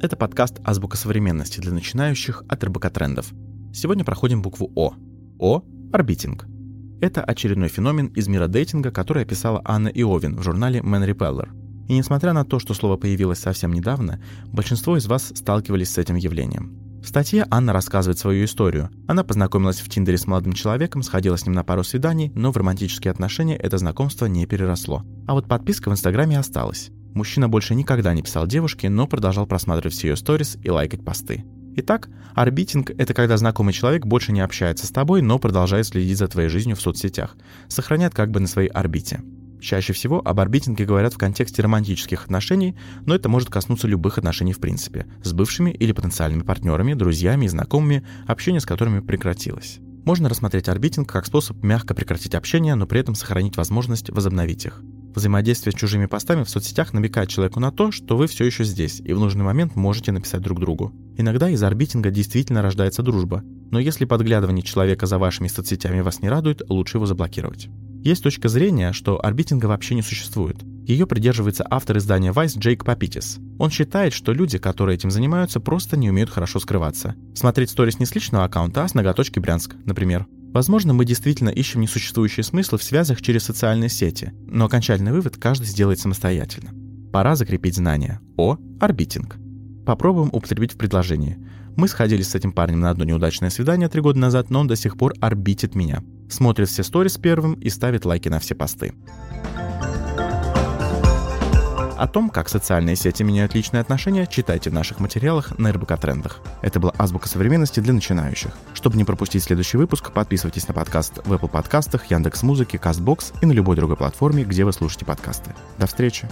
Это подкаст «Азбука современности» для начинающих от РБК Трендов. Сегодня проходим букву О. О – орбитинг. Это очередной феномен из мира дейтинга, который описала Анна Иовин в журнале Man Repeller. И несмотря на то, что слово появилось совсем недавно, большинство из вас сталкивались с этим явлением. В статье Анна рассказывает свою историю. Она познакомилась в Тиндере с молодым человеком, сходила с ним на пару свиданий, но в романтические отношения это знакомство не переросло. А вот подписка в Инстаграме осталась. Мужчина больше никогда не писал девушке, но продолжал просматривать все ее сторис и лайкать посты. Итак, орбитинг — это когда знакомый человек больше не общается с тобой, но продолжает следить за твоей жизнью в соцсетях, сохраняет как бы на своей орбите. Чаще всего об орбитинге говорят в контексте романтических отношений, но это может коснуться любых отношений в принципе, с бывшими или потенциальными партнерами, друзьями и знакомыми, общение с которыми прекратилось. Можно рассмотреть орбитинг как способ мягко прекратить общение, но при этом сохранить возможность возобновить их. Взаимодействие с чужими постами в соцсетях намекает человеку на то, что вы все еще здесь, и в нужный момент можете написать друг другу. Иногда из орбитинга действительно рождается дружба, но если подглядывание человека за вашими соцсетями вас не радует, лучше его заблокировать. Есть точка зрения, что орбитинга вообще не существует. Ее придерживается автор издания Vice Джейк Папитис. Он считает, что люди, которые этим занимаются, просто не умеют хорошо скрываться. Смотреть сторис не с личного аккаунта, а с ноготочки Брянск, например. Возможно, мы действительно ищем несуществующие смыслы в связях через социальные сети, но окончательный вывод каждый сделает самостоятельно. Пора закрепить знания о орбитинг. Попробуем употребить в предложении. Мы сходили с этим парнем на одно неудачное свидание три года назад, но он до сих пор орбитит меня. Смотрит все сторис первым и ставит лайки на все посты. О том, как социальные сети меняют личные отношения, читайте в наших материалах на РБК Трендах. Это была азбука современности для начинающих. Чтобы не пропустить следующий выпуск, подписывайтесь на подкаст в Apple подкастах, Яндекс.Музыке, Castbox и на любой другой платформе, где вы слушаете подкасты. До встречи!